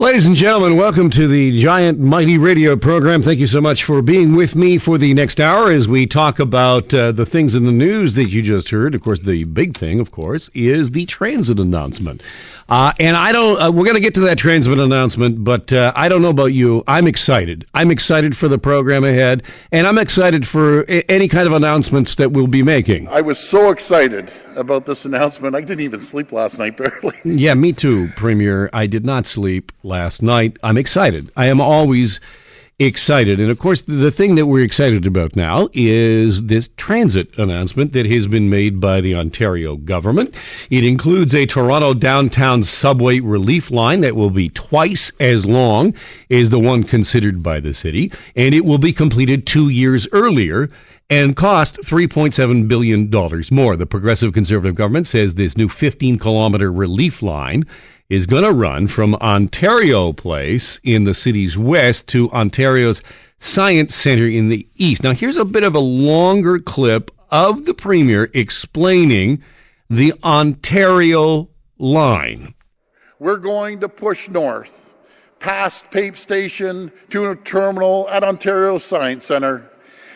Ladies and gentlemen, welcome to the Giant Mighty Radio program. Thank you so much for being with me for the next hour as we talk about uh, the things in the news that you just heard. Of course, the big thing, of course, is the transit announcement. Uh, and I don't, uh, we're going to get to that transit announcement, but uh, I don't know about you. I'm excited. I'm excited for the program ahead, and I'm excited for a- any kind of announcements that we'll be making. I was so excited about this announcement. I didn't even sleep last night, barely. Yeah, me too, Premier. I did not sleep last night. I'm excited. I am always excited. And of course, the thing that we're excited about now is this transit announcement that has been made by the Ontario government. It includes a Toronto downtown subway relief line that will be twice as long as the one considered by the city, and it will be completed two years earlier and cost $3.7 billion more. The Progressive Conservative government says this new 15 kilometer relief line is going to run from Ontario Place in the city's west to Ontario's Science Center in the east. Now, here's a bit of a longer clip of the Premier explaining the Ontario line. We're going to push north, past Pape Station to a terminal at Ontario Science Center,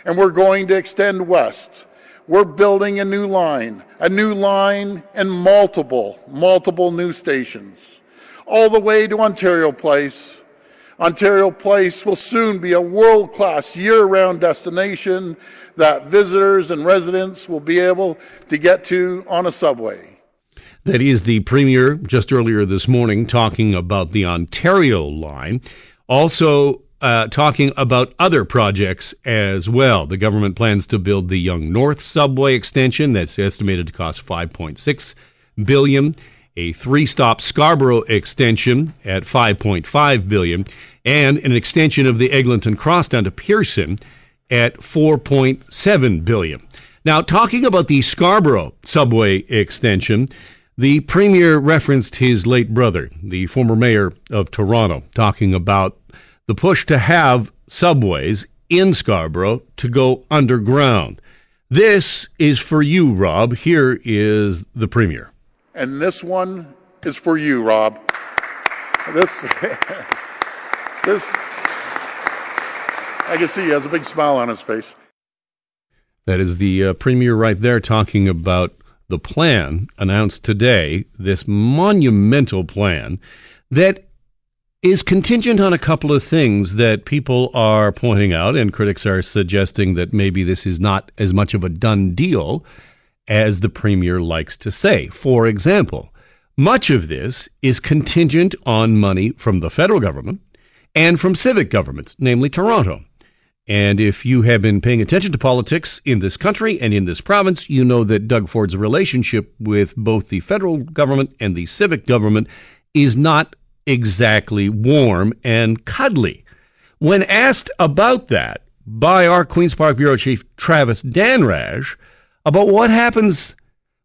and we're going to extend west. We're building a new line, a new line and multiple, multiple new stations, all the way to Ontario Place. Ontario Place will soon be a world class year round destination that visitors and residents will be able to get to on a subway. That is the Premier just earlier this morning talking about the Ontario line. Also, uh, talking about other projects as well. The government plans to build the Yonge North subway extension that's estimated to cost 5.6 billion, a three-stop Scarborough extension at 5.5 billion, and an extension of the Eglinton Crosstown to Pearson at 4.7 billion. Now, talking about the Scarborough subway extension, the premier referenced his late brother, the former mayor of Toronto, talking about the push to have subways in Scarborough to go underground. This is for you, Rob. Here is the premier. And this one is for you, Rob. This, this, I can see he has a big smile on his face. That is the uh, premier right there talking about the plan announced today, this monumental plan that is contingent on a couple of things that people are pointing out, and critics are suggesting that maybe this is not as much of a done deal as the premier likes to say. For example, much of this is contingent on money from the federal government and from civic governments, namely Toronto. And if you have been paying attention to politics in this country and in this province, you know that Doug Ford's relationship with both the federal government and the civic government is not exactly warm and cuddly. When asked about that by our Queen's Park Bureau Chief Travis Dhanraj about what happens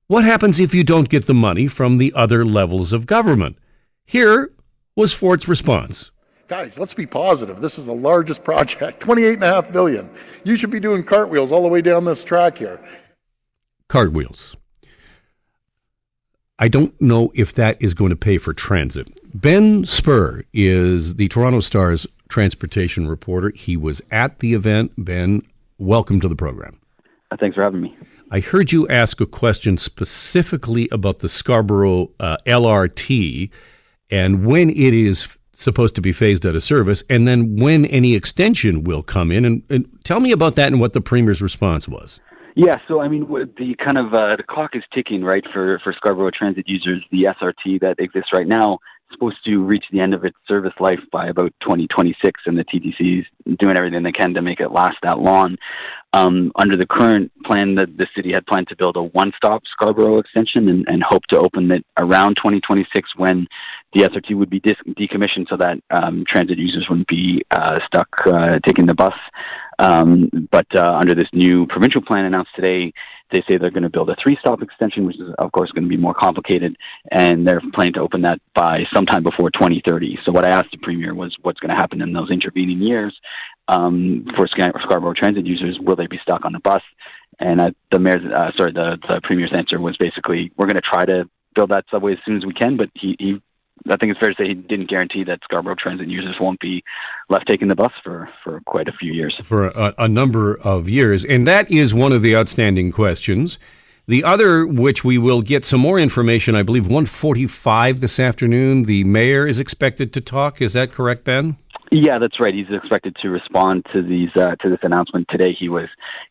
what happens if you don't get the money from the other levels of government, here was Ford's response. Guys, let's be positive. This is the largest project, twenty-eight and a half billion. You should be doing cartwheels all the way down this track here. Cartwheels. I don't know if that is going to pay for transit. Ben Spurr is the Toronto Star's transportation reporter. He was at the event. Ben, welcome to the program. Uh, thanks for having me. I heard you ask a question specifically about the Scarborough uh, LRT and when it is supposed to be phased out of service, and then when any extension will come in. And, and tell me about that and what the Premier's response was. Yeah, so I mean, the kind of uh, the clock is ticking, right, for for Scarborough Transit users. The SRT that exists right now is supposed to reach the end of its service life by about 2026, and the TTC is doing everything they can to make it last that long. Um, under the current plan, that the city had planned to build a one-stop Scarborough extension and, and hope to open it around 2026 when the SRT would be dis- decommissioned, so that um, transit users wouldn't be uh, stuck uh, taking the bus. Um, but uh, under this new provincial plan announced today, they say they're going to build a three-stop extension, which is of course going to be more complicated, and they're planning to open that by sometime before 2030. So what I asked the premier was, what's going to happen in those intervening years um, for Scarborough Transit users? Will they be stuck on the bus? And uh, the mayor's, uh, sorry, the, the premier's answer was basically, we're going to try to build that subway as soon as we can, but he, he I think it's fair to say he didn't guarantee that Scarborough Transit users won't be left taking the bus for, for quite a few years. For a, a number of years. And that is one of the outstanding questions. The other, which we will get some more information, I believe 145 this afternoon, the mayor is expected to talk. Is that correct, Ben? Yeah, that's right. He's expected to respond to these uh, to this announcement today. He was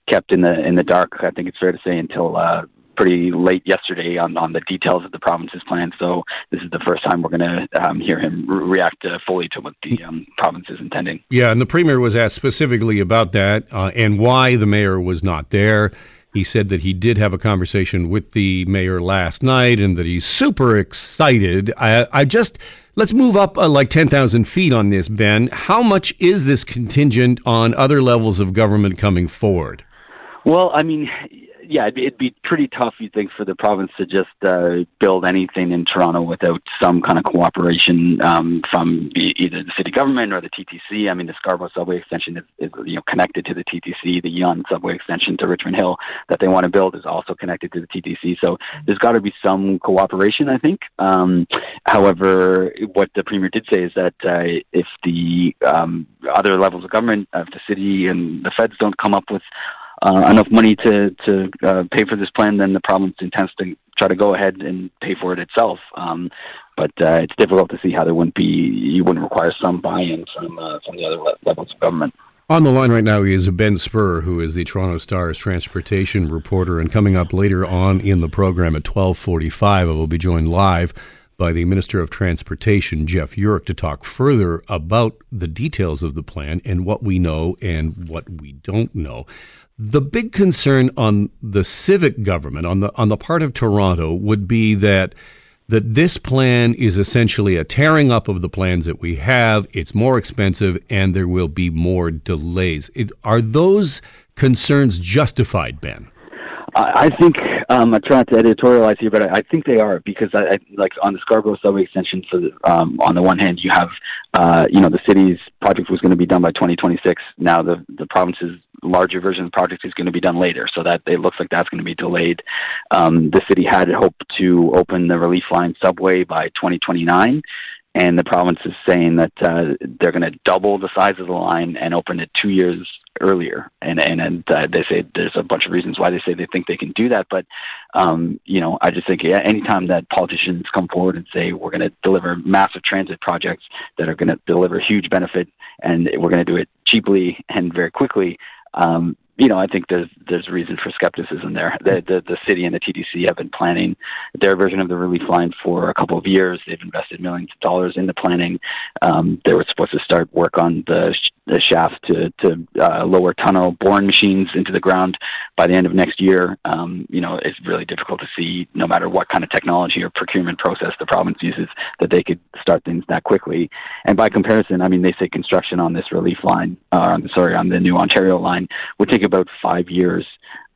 kept in the in the dark. I think it's fair to say until uh, pretty late yesterday on, on the details of the province's plan. So this is the first time we're going to um, hear him re- react uh, fully to what the um, province is intending. Yeah, and the premier was asked specifically about that uh, and why the mayor was not there. He said that he did have a conversation with the mayor last night and that he's super excited. I, I just let's move up uh, like 10,000 feet on this, Ben. How much is this contingent on other levels of government coming forward? Well, I mean, yeah, it'd be, it'd be pretty tough, you think, for the province to just uh, build anything in Toronto without some kind of cooperation um, from either the city government or the TTC. I mean, the Scarborough subway extension is, is you know connected to the TTC. The Yonge subway extension to Richmond Hill that they want to build is also connected to the TTC. So there's got to be some cooperation, I think. Um, however, what the premier did say is that uh, if the um, other levels of government, if the city and the feds don't come up with uh, enough money to to uh, pay for this plan, then the province intends to try to go ahead and pay for it itself. Um, but uh, it's difficult to see how there wouldn't be you wouldn't require some buy-in from uh, from the other levels of government. On the line right now is Ben Spurr, who is the Toronto Star's transportation reporter, and coming up later on in the program at twelve forty-five, I will be joined live by the Minister of Transportation, Jeff Yurek, to talk further about the details of the plan and what we know and what we don't know. The big concern on the civic government, on the on the part of Toronto, would be that that this plan is essentially a tearing up of the plans that we have. It's more expensive, and there will be more delays. It, are those concerns justified, Ben? I think um, I'm trying to editorialize here, but I, I think they are because I, I like on the Scarborough subway extension. The, um, on the one hand, you have uh, you know the city's project was going to be done by 2026. Now the the province's larger version of the project is going to be done later, so that it looks like that's going to be delayed. Um, the city had hoped to open the Relief Line subway by 2029 and the province is saying that uh, they're going to double the size of the line and open it two years earlier. And and and uh, they say there's a bunch of reasons why they say they think they can do that. But um, you know, I just think yeah, anytime that politicians come forward and say we're going to deliver massive transit projects that are going to deliver huge benefit and we're going to do it cheaply and very quickly. Um, you know, I think there's there's reason for skepticism there. The, the the city and the TTC have been planning their version of the relief line for a couple of years. They've invested millions of dollars in the planning. Um, they were supposed to start work on the the shaft to to uh, lower tunnel boring machines into the ground by the end of next year. Um, you know, it's really difficult to see, no matter what kind of technology or procurement process the province uses, that they could start things that quickly. And by comparison, I mean they say construction on this relief line, uh, sorry, on the new Ontario line would take about five years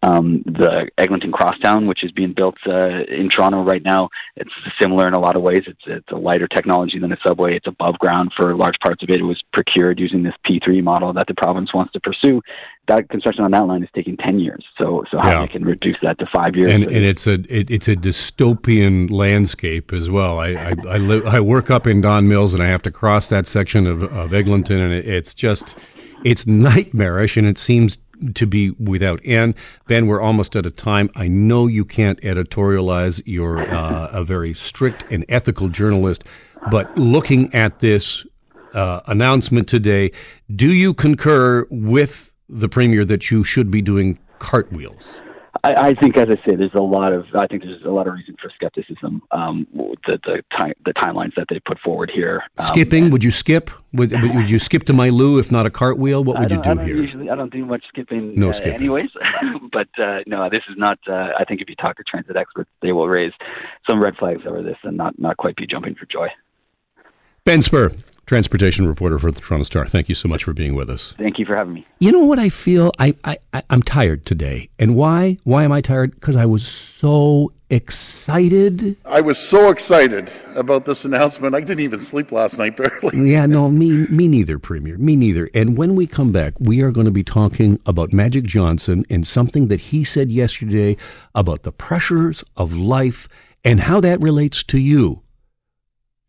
um, the Eglinton Crosstown, which is being built uh, in Toronto right now. It's similar in a lot of ways. It's it's a lighter technology than a subway. It's above ground for large parts of it. It was procured using this P3 model that the province wants to pursue. That construction on that line is taking ten years. So so how yeah. they can reduce that to five years? And, and it's a it, it's a dystopian landscape as well. I I I, li- I work up in Don Mills and I have to cross that section of of Eglinton, and it, it's just it's nightmarish, and it seems to be without end. Ben, we're almost out of time. I know you can't editorialize. You're uh, a very strict and ethical journalist, but looking at this uh, announcement today, do you concur with the premier that you should be doing cartwheels? I, I think, as I say, there's a lot of I think there's a lot of reason for skepticism. Um, the the time the timelines that they put forward here. Um, Skipping? would you skip? Would, would you skip to my loo if not a cartwheel? What would you do I here? Usually, I don't do much skipping. No uh, skipping. Anyways, but uh, no, this is not. Uh, I think if you talk to transit experts, they will raise some red flags over this and not not quite be jumping for joy. Ben Spurr, transportation reporter for the Toronto Star. Thank you so much for being with us. Thank you for having me. You know what I feel? I, I, I am tired today, and why? Why am I tired? Because I was so excited. I was so excited about this announcement. I didn't even sleep last night, barely. yeah, no, me, me neither, Premier. Me neither. And when we come back, we are going to be talking about Magic Johnson and something that he said yesterday about the pressures of life and how that relates to you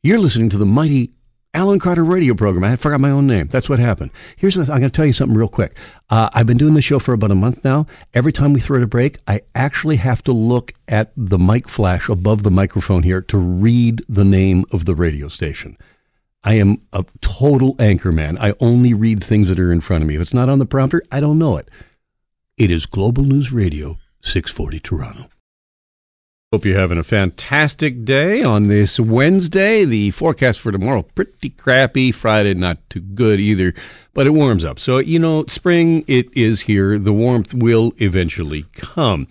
You're listening to the mighty Alan Carter radio program. I forgot my own name. That's what happened. Here's what I'm going to tell you something real quick. Uh, I've been doing the show for about a month now. Every time we throw it a break, I actually have to look at the mic flash above the microphone here to read the name of the radio station. I am a total anchor man. I only read things that are in front of me. If it's not on the prompter, I don't know it. It is Global News Radio, 640 Toronto. Hope you're having a fantastic day on this Wednesday. The forecast for tomorrow, pretty crappy. Friday, not too good either, but it warms up. So, you know, spring, it is here. The warmth will eventually come.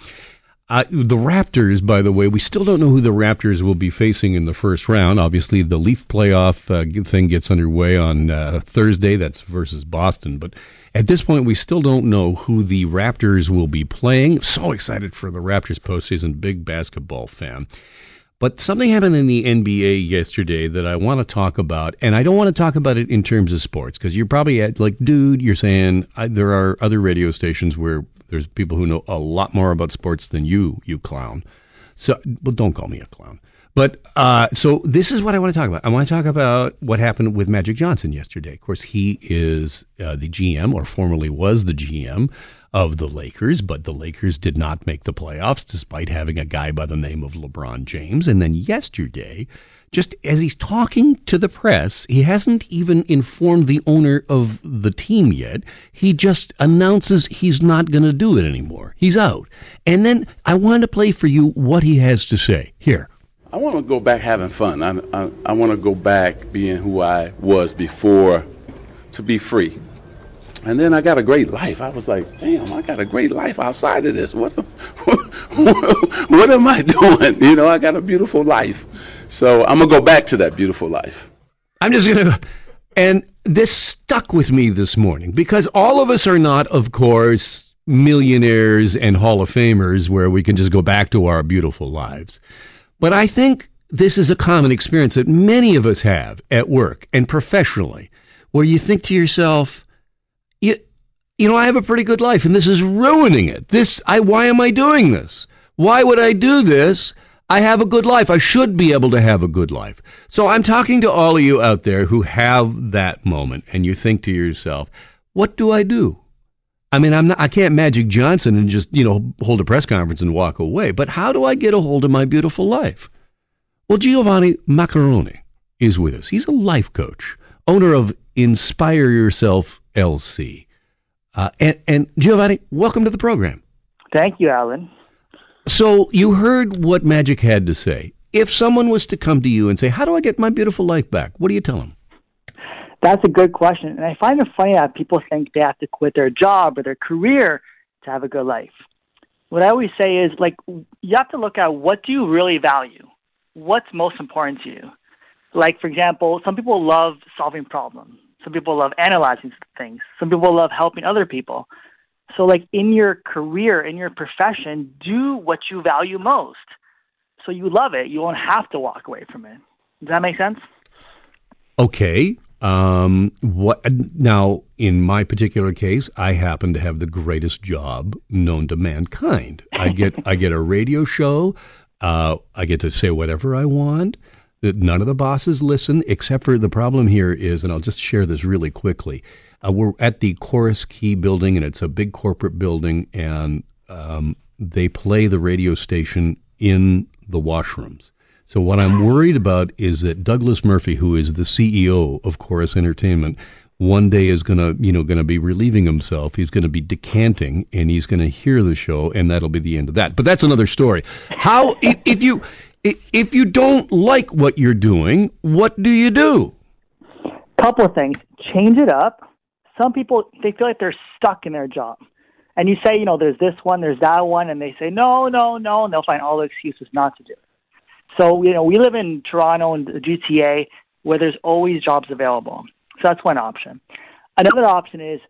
Uh, the Raptors, by the way, we still don't know who the Raptors will be facing in the first round. Obviously, the Leaf playoff uh, thing gets underway on uh, Thursday. That's versus Boston. But at this point, we still don't know who the Raptors will be playing. So excited for the Raptors postseason, big basketball fan. But something happened in the NBA yesterday that I want to talk about, and I don't want to talk about it in terms of sports because you're probably at, like, dude, you're saying I, there are other radio stations where there's people who know a lot more about sports than you, you clown. So, well, don't call me a clown. But uh, so this is what I want to talk about. I want to talk about what happened with Magic Johnson yesterday. Of course, he is uh, the GM, or formerly was the GM of the Lakers, but the Lakers did not make the playoffs despite having a guy by the name of LeBron James. And then yesterday, just as he's talking to the press, he hasn't even informed the owner of the team yet. He just announces he's not going to do it anymore. He's out. And then I want to play for you what he has to say. Here. I want to go back having fun. I, I, I want to go back being who I was before to be free. And then I got a great life. I was like, damn, I got a great life outside of this. What, what, what am I doing? You know, I got a beautiful life. So I'm going to go back to that beautiful life. I'm just going to. And this stuck with me this morning because all of us are not, of course, millionaires and Hall of Famers where we can just go back to our beautiful lives. But I think this is a common experience that many of us have at work and professionally, where you think to yourself, you, you know, I have a pretty good life and this is ruining it. This, I, why am I doing this? Why would I do this? I have a good life. I should be able to have a good life. So I'm talking to all of you out there who have that moment and you think to yourself, what do I do? I mean, I'm not, I can't Magic Johnson and just, you know, hold a press conference and walk away. But how do I get a hold of my beautiful life? Well, Giovanni Maccarone is with us. He's a life coach, owner of Inspire Yourself LC. Uh, and, and Giovanni, welcome to the program. Thank you, Alan. So you heard what Magic had to say. If someone was to come to you and say, How do I get my beautiful life back? What do you tell them? That's a good question. And I find it funny that people think they have to quit their job or their career to have a good life. What I always say is like you have to look at what do you really value? What's most important to you? Like for example, some people love solving problems. Some people love analyzing things. Some people love helping other people. So like in your career, in your profession, do what you value most. So you love it. You won't have to walk away from it. Does that make sense? Okay. Um, what now? In my particular case, I happen to have the greatest job known to mankind. I get I get a radio show. Uh, I get to say whatever I want. None of the bosses listen, except for the problem here is, and I'll just share this really quickly. Uh, we're at the Corus Quay building, and it's a big corporate building, and um, they play the radio station in the washrooms. So what I'm worried about is that Douglas Murphy, who is the CEO of Corus Entertainment, one day is going to, you know, going to be relieving himself. He's going to be decanting and he's going to hear the show and that'll be the end of that. But that's another story. How if, if you if you don't like what you're doing, what do you do? Couple of things. Change it up. Some people they feel like they're stuck in their job. And you say, you know, there's this one, there's that one, and they say, no, no, no, and they'll find all the excuses not to do it. So, you know, we live in Toronto and the GTA where there's always jobs available. So that's one option. Another option is,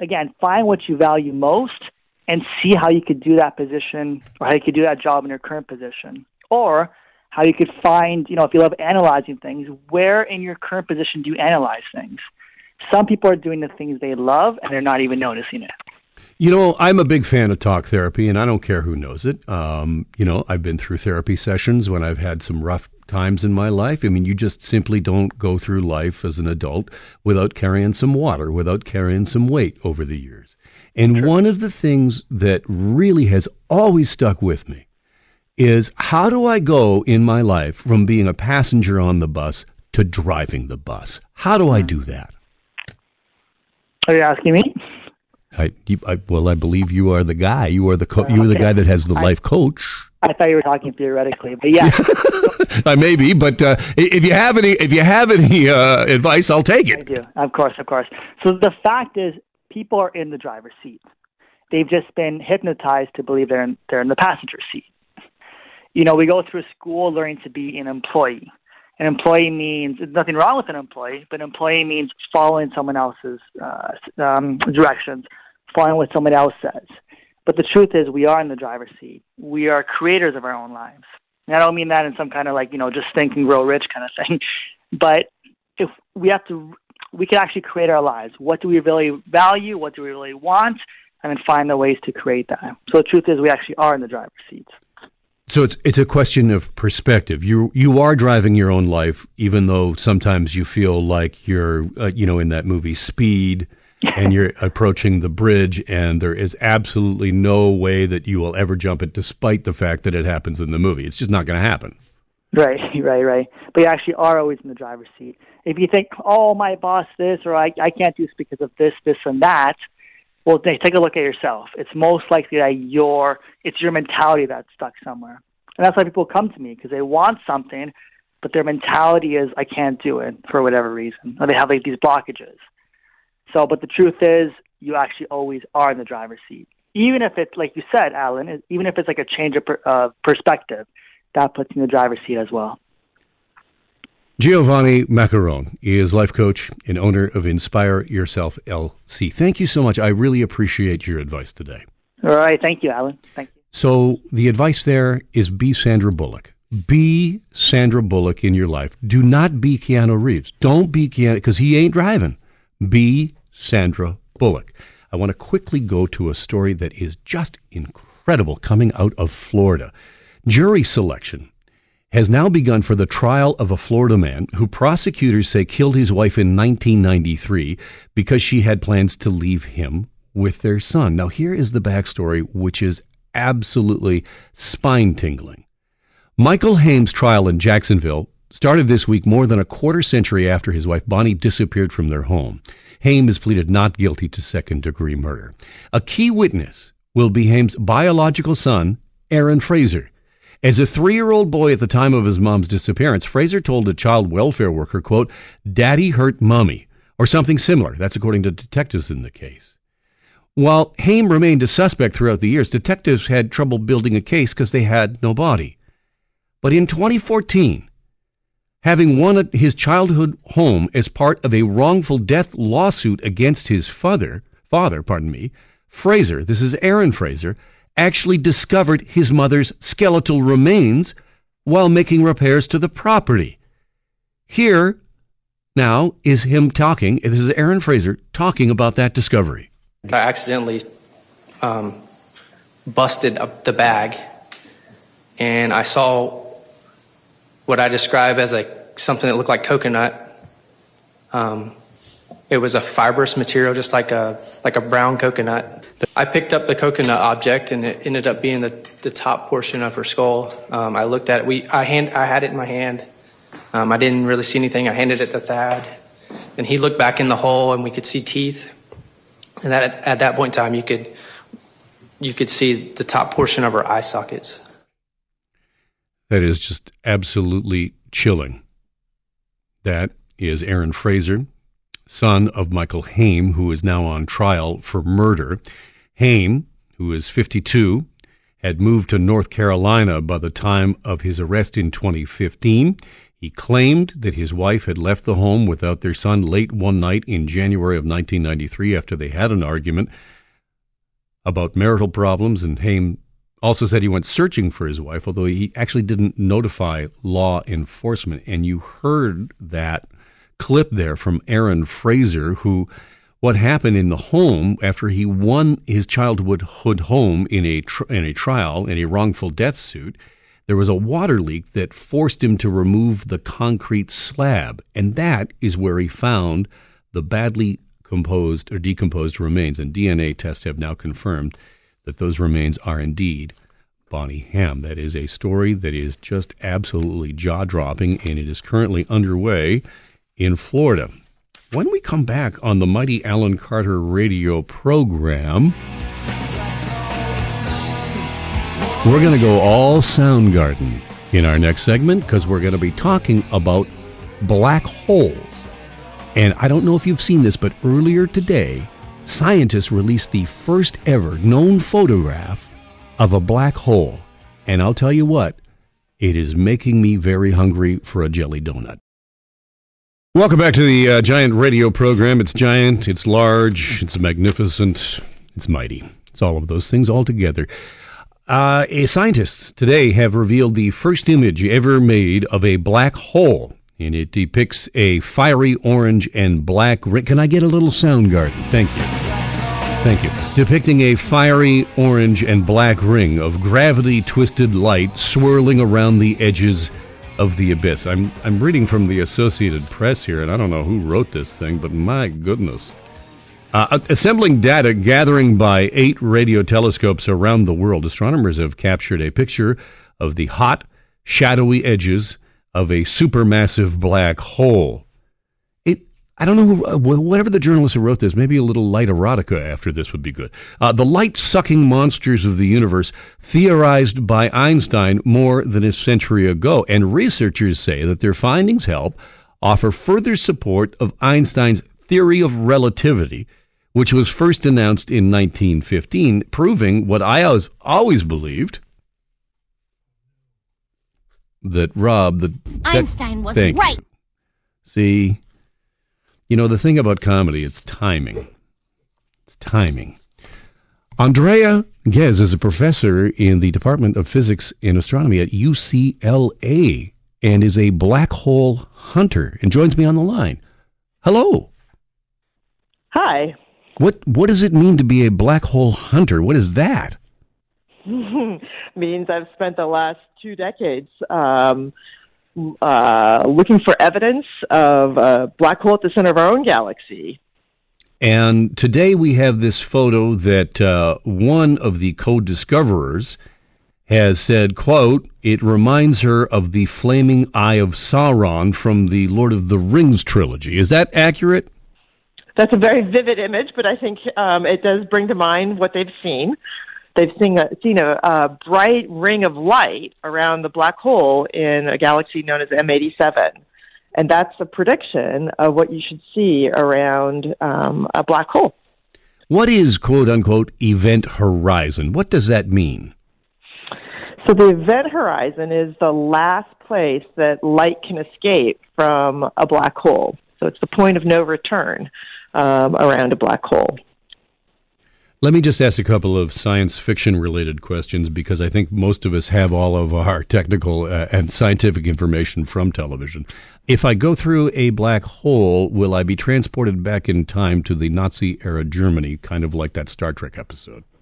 again, find what you value most and see how you could do that position or how you could do that job in your current position. Or how you could find, you know, if you love analyzing things, where in your current position do you analyze things? Some people are doing the things they love and they're not even noticing it. You know, I'm a big fan of talk therapy, and I don't care who knows it. Um, you know, I've been through therapy sessions when I've had some rough times in my life. I mean, you just simply don't go through life as an adult without carrying some water, without carrying some weight over the years. And sure. one of the things that really has always stuck with me is how do I go in my life from being a passenger on the bus to driving the bus? How do I hmm. do that? Are you asking me? I, I, well, I believe you are the guy. You are the co- you are the guy that has the I, life coach. I thought you were talking theoretically, but yeah, I may be. But uh, if you have any, if you have any uh, advice, I'll take it. Thank you. Of course, of course. So the fact is, people are in the driver's seat. They've just been hypnotized to believe they're in, they're in the passenger seat. You know, we go through school learning to be an employee. An employee means nothing wrong with an employee, but employee means following someone else's uh, um, directions following what someone else says. But the truth is, we are in the driver's seat. We are creators of our own lives. And I don't mean that in some kind of like, you know, just think and grow rich kind of thing. But if we have to, we can actually create our lives. What do we really value? What do we really want? And then find the ways to create that. So the truth is, we actually are in the driver's seat. So it's it's a question of perspective. You you are driving your own life, even though sometimes you feel like you're, uh, you know, in that movie Speed and you're approaching the bridge, and there is absolutely no way that you will ever jump it, despite the fact that it happens in the movie. It's just not going to happen. Right, right, right. But you actually are always in the driver's seat. If you think, "Oh, my boss this," or "I, I can't do this because of this, this, and that," well, take a look at yourself. It's most likely that your it's your mentality that's stuck somewhere, and that's why people come to me because they want something, but their mentality is, "I can't do it" for whatever reason, or they have like these blockages. So, but the truth is, you actually always are in the driver's seat. Even if it's like you said, Alan, even if it's like a change of per, uh, perspective, that puts you in the driver's seat as well. Giovanni Macaron is life coach and owner of Inspire Yourself LC. Thank you so much. I really appreciate your advice today. All right. Thank you, Alan. Thank you. So, the advice there is be Sandra Bullock. Be Sandra Bullock in your life. Do not be Keanu Reeves. Don't be Keanu because he ain't driving. Be Sandra Bullock. I want to quickly go to a story that is just incredible coming out of Florida. Jury selection has now begun for the trial of a Florida man who prosecutors say killed his wife in 1993 because she had plans to leave him with their son. Now, here is the backstory, which is absolutely spine tingling. Michael Haim's trial in Jacksonville started this week more than a quarter century after his wife Bonnie disappeared from their home. Haim has pleaded not guilty to second degree murder. A key witness will be Haim's biological son, Aaron Fraser. As a three year old boy at the time of his mom's disappearance, Fraser told a child welfare worker, quote, Daddy hurt mommy, or something similar. That's according to detectives in the case. While Haim remained a suspect throughout the years, detectives had trouble building a case because they had no body. But in 2014, having won his childhood home as part of a wrongful death lawsuit against his father, father, pardon me, Fraser, this is Aaron Fraser, actually discovered his mother's skeletal remains while making repairs to the property. Here now is him talking. This is Aaron Fraser talking about that discovery. I accidentally um, busted up the bag, and I saw what I describe as a something that looked like coconut. Um, it was a fibrous material, just like a like a brown coconut. I picked up the coconut object, and it ended up being the, the top portion of her skull. Um, I looked at it. We I hand I had it in my hand. Um, I didn't really see anything. I handed it to Thad, and he looked back in the hole, and we could see teeth. And that at that point in time, you could you could see the top portion of her eye sockets. That is just absolutely chilling. That is Aaron Fraser, son of Michael Haim, who is now on trial for murder. Haim, who is 52, had moved to North Carolina by the time of his arrest in 2015. He claimed that his wife had left the home without their son late one night in January of 1993 after they had an argument about marital problems, and Haim also said he went searching for his wife, although he actually didn't notify law enforcement. And you heard that clip there from Aaron Fraser, who what happened in the home after he won his childhood home in a tr- in a trial in a wrongful death suit. there was a water leak that forced him to remove the concrete slab. And that is where he found the badly composed or decomposed remains. And DNA tests have now confirmed that those remains are indeed Bonnie Haim. That is a story that is just absolutely jaw dropping, and it is currently underway in Florida. When we come back on the Mighty Alan Carter radio program, we're going to go all Soundgarden in our next segment because we're going to be talking about black holes. And I don't know if you've seen this, but earlier today, scientists released the first ever known photograph of a black hole. And I'll tell you what, it is making me very hungry for a jelly donut. Welcome back to the uh, Giant Radio program. It's giant, it's large, it's magnificent, it's mighty. It's all of those things all together. Uh, scientists today have revealed the first image ever made of a black hole, and it depicts a fiery orange and black ring. Can I get a little sound Soundgarden? Thank you. Thank you. Depicting a fiery orange and black ring of gravity twisted light swirling around the edges of the abyss. I'm I'm reading from the Associated Press here, and I don't know who wrote this thing, but my goodness. Uh, assembling data gathering by eight radio telescopes around the world, astronomers have captured a picture of the hot, shadowy edges of a supermassive black hole. I don't know, who, uh, whatever the journalist who wrote this, maybe a little light erotica after this would be good. Uh, the light sucking monsters of the universe, theorized by Einstein more than a century ago. And researchers say that their findings help offer further support of Einstein's theory of relativity which was first announced in 1915, proving what I always, always believed that Rob, the Einstein was right. See, you know the thing about comedy, it's timing. It's timing. Andrea Ghez is a professor in the Department of Physics and Astronomy at UCLA and is a black hole hunter and joins me on the line. Hello. Hi. What what does it mean to be a black hole hunter? What is that? Means I've spent the last two decades um, uh, looking for evidence of a black hole at the center of our own galaxy. And today we have this photo that uh, one of the co-discoverers has said, quote, it reminds her of the flaming eye of Sauron from the Lord of the Rings trilogy. Is that accurate? That's a very vivid image, but I think um, it does bring to mind what they've seen. They've seen a, seen a, a bright ring of light around the black hole in a galaxy known as M87. And that's a prediction of what you should see around um, a black hole. What is quote unquote event horizon? What does that mean? So the event horizon is the last place that light can escape from a black hole. So it's the point of no return um, around a black hole. Let me just ask a couple of science fiction related questions because I think most of us have all of our technical uh, and scientific information from television. If I go through a black hole, will I be transported back in time to the Nazi era Germany, kind of like that Star Trek episode?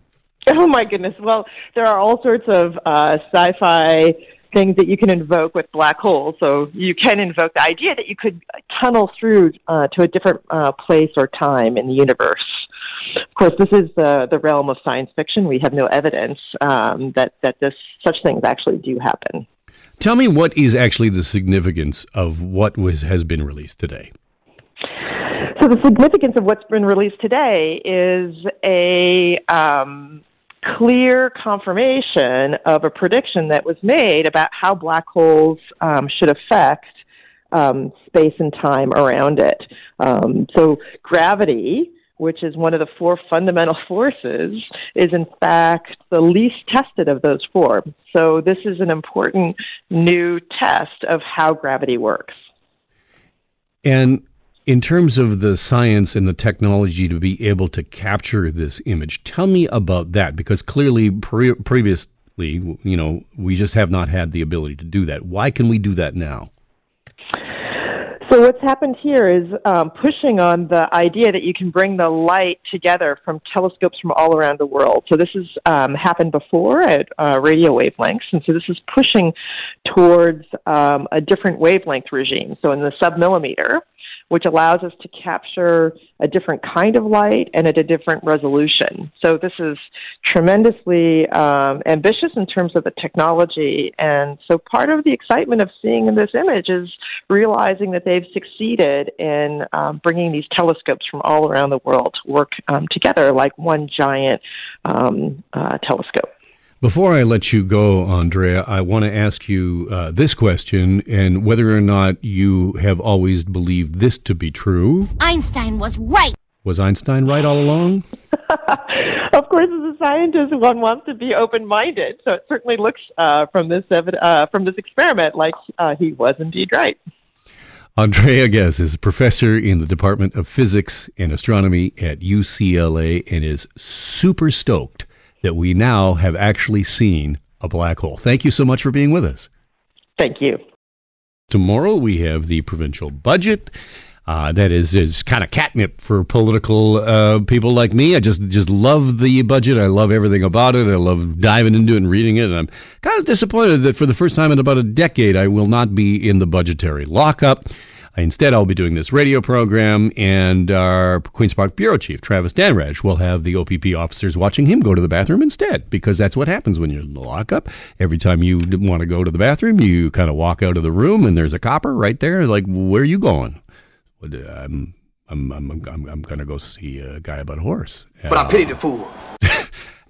Oh my goodness. Well, there are all sorts of uh, sci fi things that you can invoke with black holes. So you can invoke the idea that you could tunnel through uh, to a different uh, place or time in the universe. Of course, this is the, the realm of science fiction. We have no evidence um, that, that this, such things actually do happen. Tell me what is actually the significance of what was, has been released today. So the significance of what's been released today is a um, clear confirmation of a prediction that was made about how black holes um, should affect um, space and time around it. Um, so gravity, which is one of the four fundamental forces, is in fact the least tested of those four. So this is an important new test of how gravity works. And in terms of the science and the technology to be able to capture this image, tell me about that because clearly pre- previously, you know, we just have not had the ability to do that. Why can we do that now? So what's happened here is um, pushing on the idea that you can bring the light together from telescopes from all around the world. So this has um, happened before at uh, radio wavelengths, and so this is pushing towards um, a different wavelength regime. So in the submillimeter, which allows us to capture a different kind of light and at a different resolution. So this is tremendously um, ambitious in terms of the technology. And so part of the excitement of seeing this image is realizing that they've succeeded in um, bringing these telescopes from all around the world to work um, together like one giant um, uh, telescope. Before I let you go, Andrea, I want to ask you uh, this question and whether or not you have always believed this to be true. Einstein was right. Was Einstein right all along? of course, as a scientist, one wants to be open-minded. So it certainly looks uh, from this uh, from this experiment like uh, he was indeed right. Andrea Ghez is a professor in the Department of Physics and Astronomy at UCLA and is super stoked that we now have actually seen a black hole. Thank you so much for being with us. Thank you. Tomorrow we have the provincial budget. Uh, that is is kind of catnip for political uh, people like me. I just just love the budget. I love everything about it. I love diving into it and reading it. And I'm kind of disappointed that for the first time in about a decade, I will not be in the budgetary lockup. Instead, I'll be doing this radio program, and our Queen's Park Bureau Chief, Travis Dhanraj, will have the OPP officers watching him go to the bathroom instead, because that's what happens when you're in the lockup. Every time you want to go to the bathroom, you kind of walk out of the room, and there's a copper right there, like, where are you going? I'm, I'm, I'm, I'm, I'm going to go see a guy about a horse. But I pity the fool.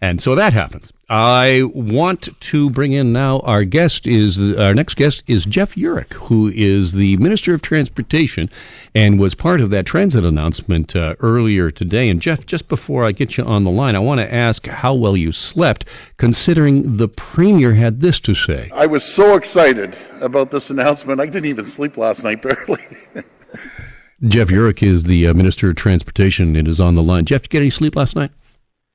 And so that happens. I want to bring in now our guest is our next guest is Jeff Yurek, who is the Minister of Transportation and was part of that transit announcement uh, earlier today. And Jeff, just before I get you on the line, I want to ask how well you slept, considering the Premier had this to say. I was so excited about this announcement. I didn't even sleep last night, barely. Jeff Yurek is the uh, Minister of Transportation and is on the line. Jeff, did you get any sleep last night?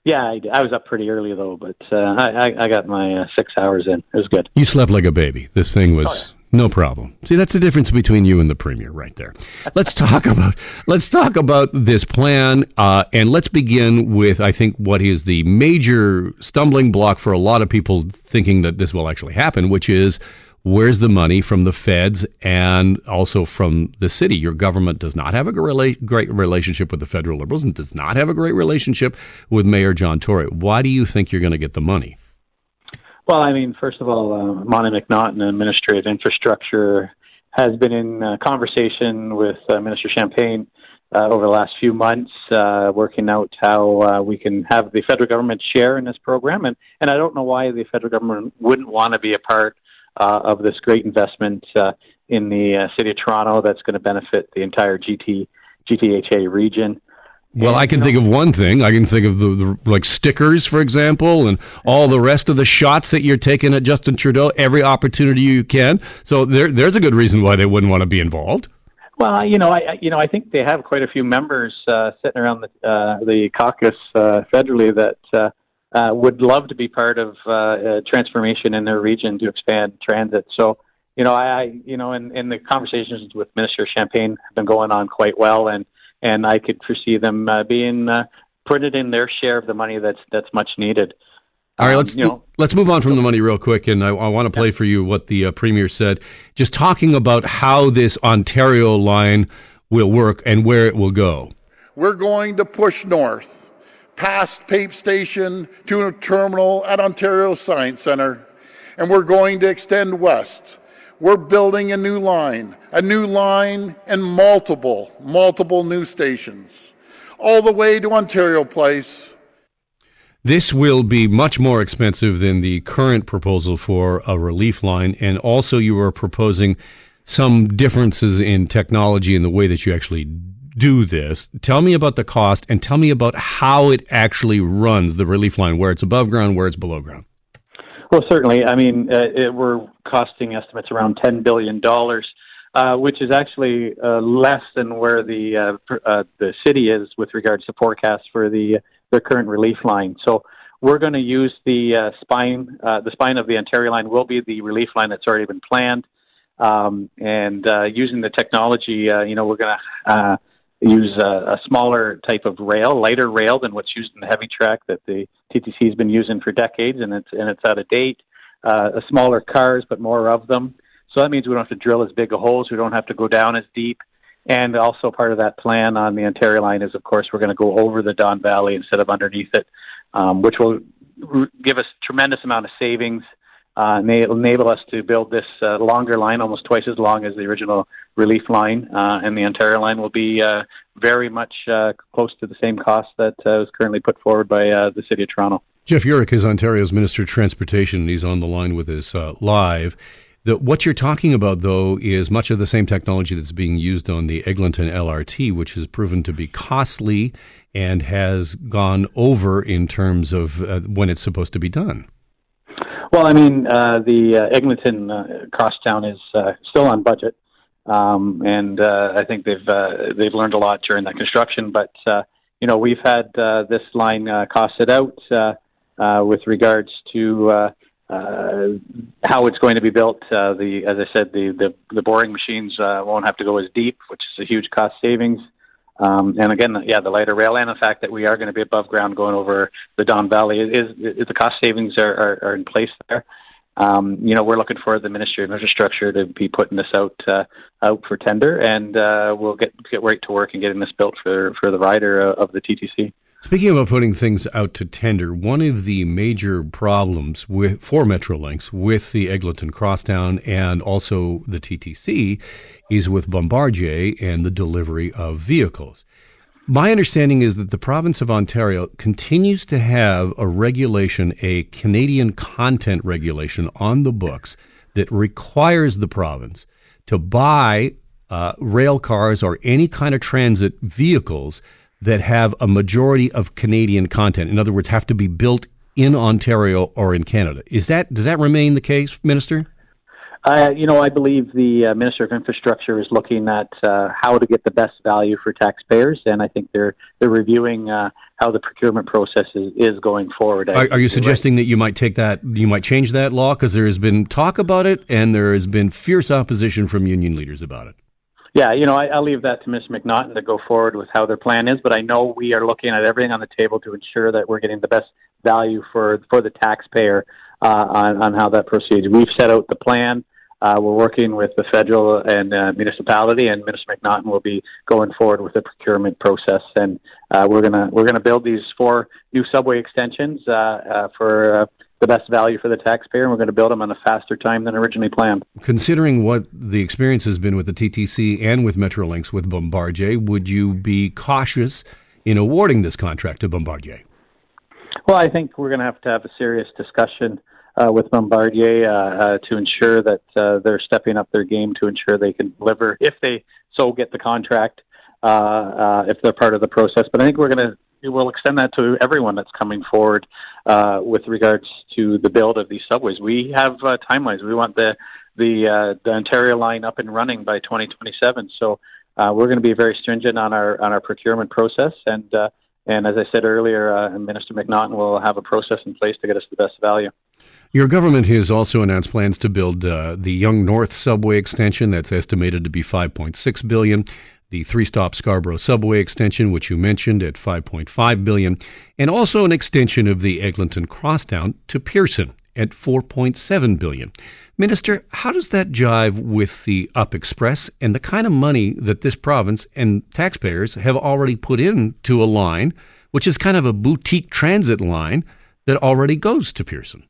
Yeah, I, I was up pretty early though, but uh, I, I got my uh, six hours in. It was good. You slept like a baby. This thing was. Oh. No problem. See, that's the difference between you and the premier, right there. Let's talk about let's talk about this plan, uh, and let's begin with I think what is the major stumbling block for a lot of people thinking that this will actually happen, which is where's the money from the feds and also from the city? Your government does not have a great relationship with the federal liberals and does not have a great relationship with Mayor John Tory. Why do you think you're going to get the money? Well, I mean, first of all, uh, Monte McNaughton, the Minister of Infrastructure, has been in uh, conversation with uh, Minister Champagne uh, over the last few months, uh, working out how uh, we can have the federal government share in this program. And, and I don't know why the federal government wouldn't want to be a part uh, of this great investment uh, in the uh, city of Toronto that's going to benefit the entire GT GTHA region. Well, and, I can you know, think of one thing. I can think of the, the, like stickers, for example, and all the rest of the shots that you're taking at Justin Trudeau every opportunity you can. So there, there's a good reason why they wouldn't want to be involved. Well, you know, I you know I think they have quite a few members uh, sitting around the uh, the caucus uh, federally that uh, uh, would love to be part of uh, transformation in their region to expand transit. So, you know, I, I you know, in, in the conversations with Minister Champagne have been going on quite well, and and I could foresee them uh, being uh, putting in their share of the money that's that's much needed. All right, um, let's you know, let's move on from the money real quick, and I, I want to play yeah. for you what the uh, premier said, just talking about how this Ontario line will work and where it will go. We're going to push north past Pape Station to a terminal at Ontario Science Centre, and we're going to extend west. We're building a new line, a new line and multiple, multiple new stations, all the way to Ontario Place. This will be much more expensive than the current proposal for a relief line, and also you are proposing some differences in technology and the way that you actually do this. Tell me about the cost and tell me about how it actually runs the relief line, where it's above ground, where it's below ground. Well, certainly. I mean, uh, it, we're costing estimates around $10 billion, uh, which is actually uh, less than where the, uh, uh, the city is with regards to forecasts for the, the current relief line. So we're going to use the uh, spine, the spine of the Ontario line will be the relief line that's already been planned. um, and using the technology, you know, we're going to use a, a, smaller type of rail, lighter rail than what's used in the heavy track that the TTC has been using for decades, and it's and it's out of date. Uh, smaller cars, but more of them. So that means we don't have to drill as big a holes. We don't have to go down as deep. And also part of that plan on the Ontario line is, of course, we're going to go over the Don Valley instead of underneath it, um, which will give us tremendous amount of savings uh, it'll enable us to build this uh, longer line, almost twice as long as the original relief line, uh, and the Ontario line will be uh, very much uh, close to the same cost that uh, is currently put forward by the City of Toronto. Jeff Yurek is Ontario's Minister of Transportation. and He's on the line with us live. The, what you're talking about, though, is much of the same technology that's being used on the Eglinton LRT, which has proven to be costly and has gone over in terms of when it's supposed to be done. Well, I mean, uh, the uh, Eglinton uh, crosstown is uh, still on budget, um, and uh, I think they've uh, they've learned a lot during that construction. But uh, you know, we've had uh, this line uh, costed out uh, with regards to how it's going to be built. The as I said, the the, the boring machines won't have to go as deep, which is a huge cost savings. Um, and again, yeah, the lighter rail and the fact that we are going to be above ground going over the Don Valley is, is the cost savings are, are, are in place there. Um, you know, we're looking for the Ministry of Infrastructure to be putting this out uh, out for tender, and uh, we'll get get right to work and getting this built for for the rider of the TTC. Speaking about putting things out to tender, one of the major problems with, for Metrolinx with the Eglinton Crosstown and also the TTC is with Bombardier and the delivery of vehicles. My understanding is that the province of Ontario continues to have a regulation, a Canadian content regulation on the books that requires the province to buy uh, rail cars or any kind of transit vehicles that have a majority of Canadian content. In other words, have to be built in Ontario or in Canada. Is that does that remain the case, Minister? Uh, you know, I believe the uh, Minister of Infrastructure is looking at uh, how to get the best value for taxpayers, and I think they're they're reviewing uh, how the procurement process is, is going forward. Are, are you suggesting right. that you might take that, you might change that law because there has been talk about it, and there has been fierce opposition from union leaders about it? Yeah, you know, I, I'll leave that to Mr. McNaughton to go forward with how their plan is, but I know we are looking at everything on the table to ensure that we're getting the best value for for the taxpayer uh, on on how that proceeds. We've set out the plan. Uh, we're working with the federal and uh, municipality, and Minister McNaughton will be going forward with the procurement process. And uh, we're gonna we're gonna build these four new subway extensions uh, uh, for uh, the best value for the taxpayer, and we're going to build them on a faster time than originally planned. Considering what the experience has been with the TTC and with Metrolinx with Bombardier, would you be cautious in awarding this contract to Bombardier? Well, I think we're going to have to have a serious discussion uh, with Bombardier uh, uh, to ensure that uh, they're stepping up their game to ensure they can deliver if they so get the contract. Uh, uh, if they're part of the process, but I think we're going to we'll extend that to everyone that's coming forward uh, with regards to the build of these subways. We have uh, timelines. We want the the uh, the Ontario line up and running by 2027. So uh, we're going to be very stringent on our on our procurement process and. And as I said earlier, uh, Minister McNaughton will have a process in place to get us the best value. Your government has also announced plans to build uh, the Yonge North subway extension that's estimated to be 5.6 billion. The three-stop Scarborough subway extension, which you mentioned at 5.5 billion, and also an extension of the Eglinton Crosstown to Pearson at 4.7 billion. Minister, how does that jive with the Up Express and the kind of money that this province and taxpayers have already put into a line, which is kind of a boutique transit line that already goes to Pearson?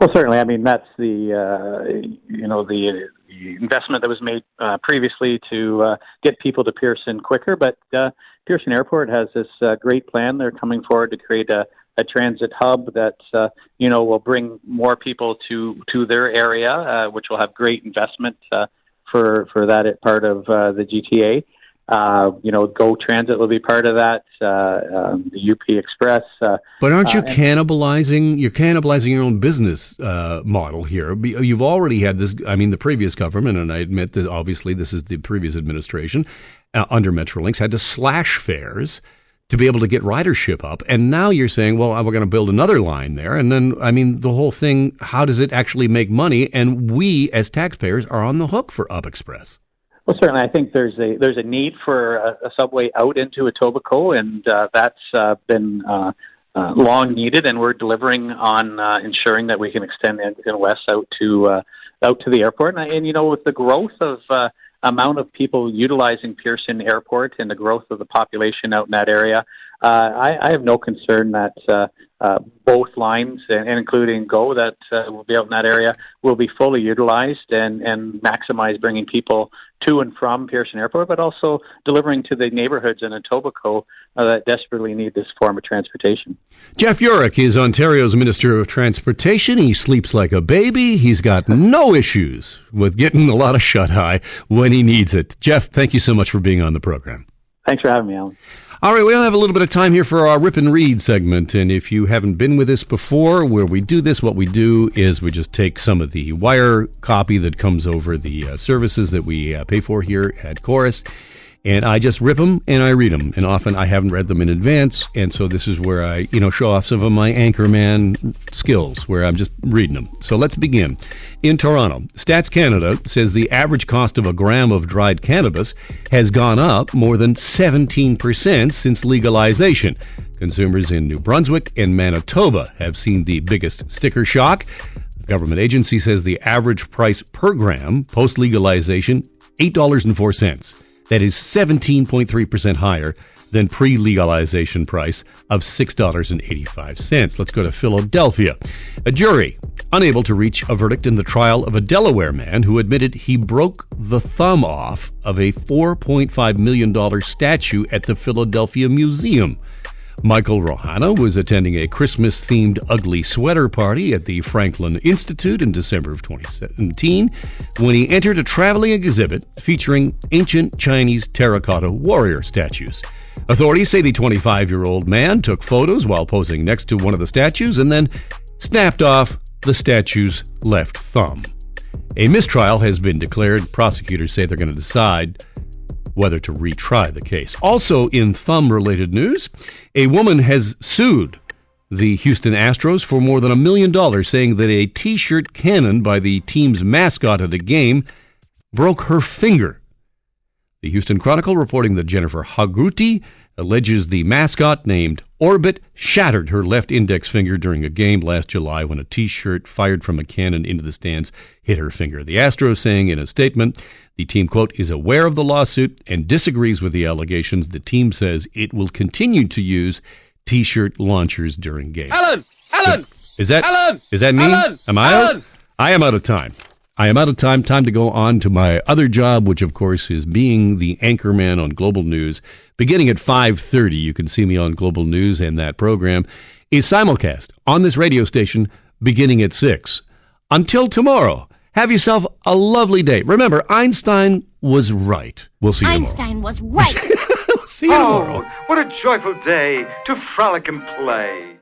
Well, certainly. I mean, that's the uh, you know the, the investment that was made uh, previously to uh, get people to Pearson quicker. But uh, Pearson Airport has this uh, great plan. They're coming forward to create a, a transit hub that uh, you know will bring more people to to their area, uh, which will have great investment uh, for for that part of uh, the GTA. Uh, you know, Go Transit will be part of that. Uh, um, the UP Express. Uh, but aren't you uh, cannibalizing? You're cannibalizing your own business uh, model here. You've already had this. I mean, the previous government, and I admit that obviously this is the previous administration uh, under Metrolinx had to slash fares to be able to get ridership up. And now you're saying, well, we're going to build another line there. And then, I mean, the whole thing, how does it actually make money? And we as taxpayers are on the hook for Up Express. Well, certainly, I think there's a there's a need for a, a subway out into Etobicoke, and uh, that's uh, been uh, uh, long needed, and we're delivering on uh, ensuring that we can extend Eglinton West out to uh, out to the airport. And, and you know, with the growth of amount of people utilizing Pearson Airport and the growth of the population out in that area, uh, I, I have no concern that uh, uh, both lines, and, and including Go, that uh, will be out in that area, will be fully utilized and, and maximize bringing people to and from Pearson Airport, but also delivering to the neighborhoods in Etobicoke uh, that desperately need this form of transportation. Jeff Yurek is Ontario's Minister of Transportation. He sleeps like a baby. He's got no issues with getting a lot of shut eye when he needs it. Jeff, thank you so much for being on the program. Thanks for having me, Alan. All right, we'll have a little bit of time here for our Rip and Read segment. And if you haven't been with us before, where we do this, what we do is we just take some of the wire copy that comes over the uh, services that we uh, pay for here at Corus and I just rip them and I read them. And often I haven't read them in advance, and so this is where I, you know, show off some of my anchorman skills, where I'm just reading them. So let's begin. In Toronto, Stats Canada says the average cost of a gram of dried cannabis has gone up more than 17% since legalization. Consumers in New Brunswick and Manitoba have seen the biggest sticker shock. The government agency says the average price per gram post legalization $8.04. That is 17.3% higher than pre legalization price of $6.85. Let's go to Philadelphia. A jury unable to reach a verdict in the trial of a Delaware man who admitted he broke the thumb off of a $4.5 million statue at the Philadelphia Museum. Michael Rohana was attending a Christmas themed ugly sweater party at the Franklin Institute in December of 2017 when he entered a traveling exhibit featuring ancient Chinese terracotta warrior statues. Authorities say the 25 year old man took photos while posing next to one of the statues and then snapped off the statue's left thumb. A mistrial has been declared. Prosecutors say they're going to decide whether to retry the case. Also, in thumb related news, a woman has sued the Houston Astros for more than a million dollars, saying that a t shirt cannon by the team's mascot at a game broke her finger. The Houston Chronicle reporting that Jennifer Haggerty alleges the mascot named Orbit shattered her left index finger during a game last July when a t shirt fired from a cannon into the stands hit her finger. The Astros saying in a statement the team, quote, is aware of the lawsuit and disagrees with the allegations. The team says it will continue to use t shirt launchers during games. Alan! Alan! Is that, Alan! is that me? Alan! Am I Alan! out? I am out of time. I am out of time. Time to go on to my other job, which of course is being the anchorman on Global News. Beginning at 5:30, you can see me on Global News and that program is simulcast on this radio station beginning at 6. Until tomorrow, have yourself a lovely day. Remember, Einstein was right. We'll see you tomorrow. Einstein was right. See you oh, tomorrow. Oh, what a joyful day to frolic and play.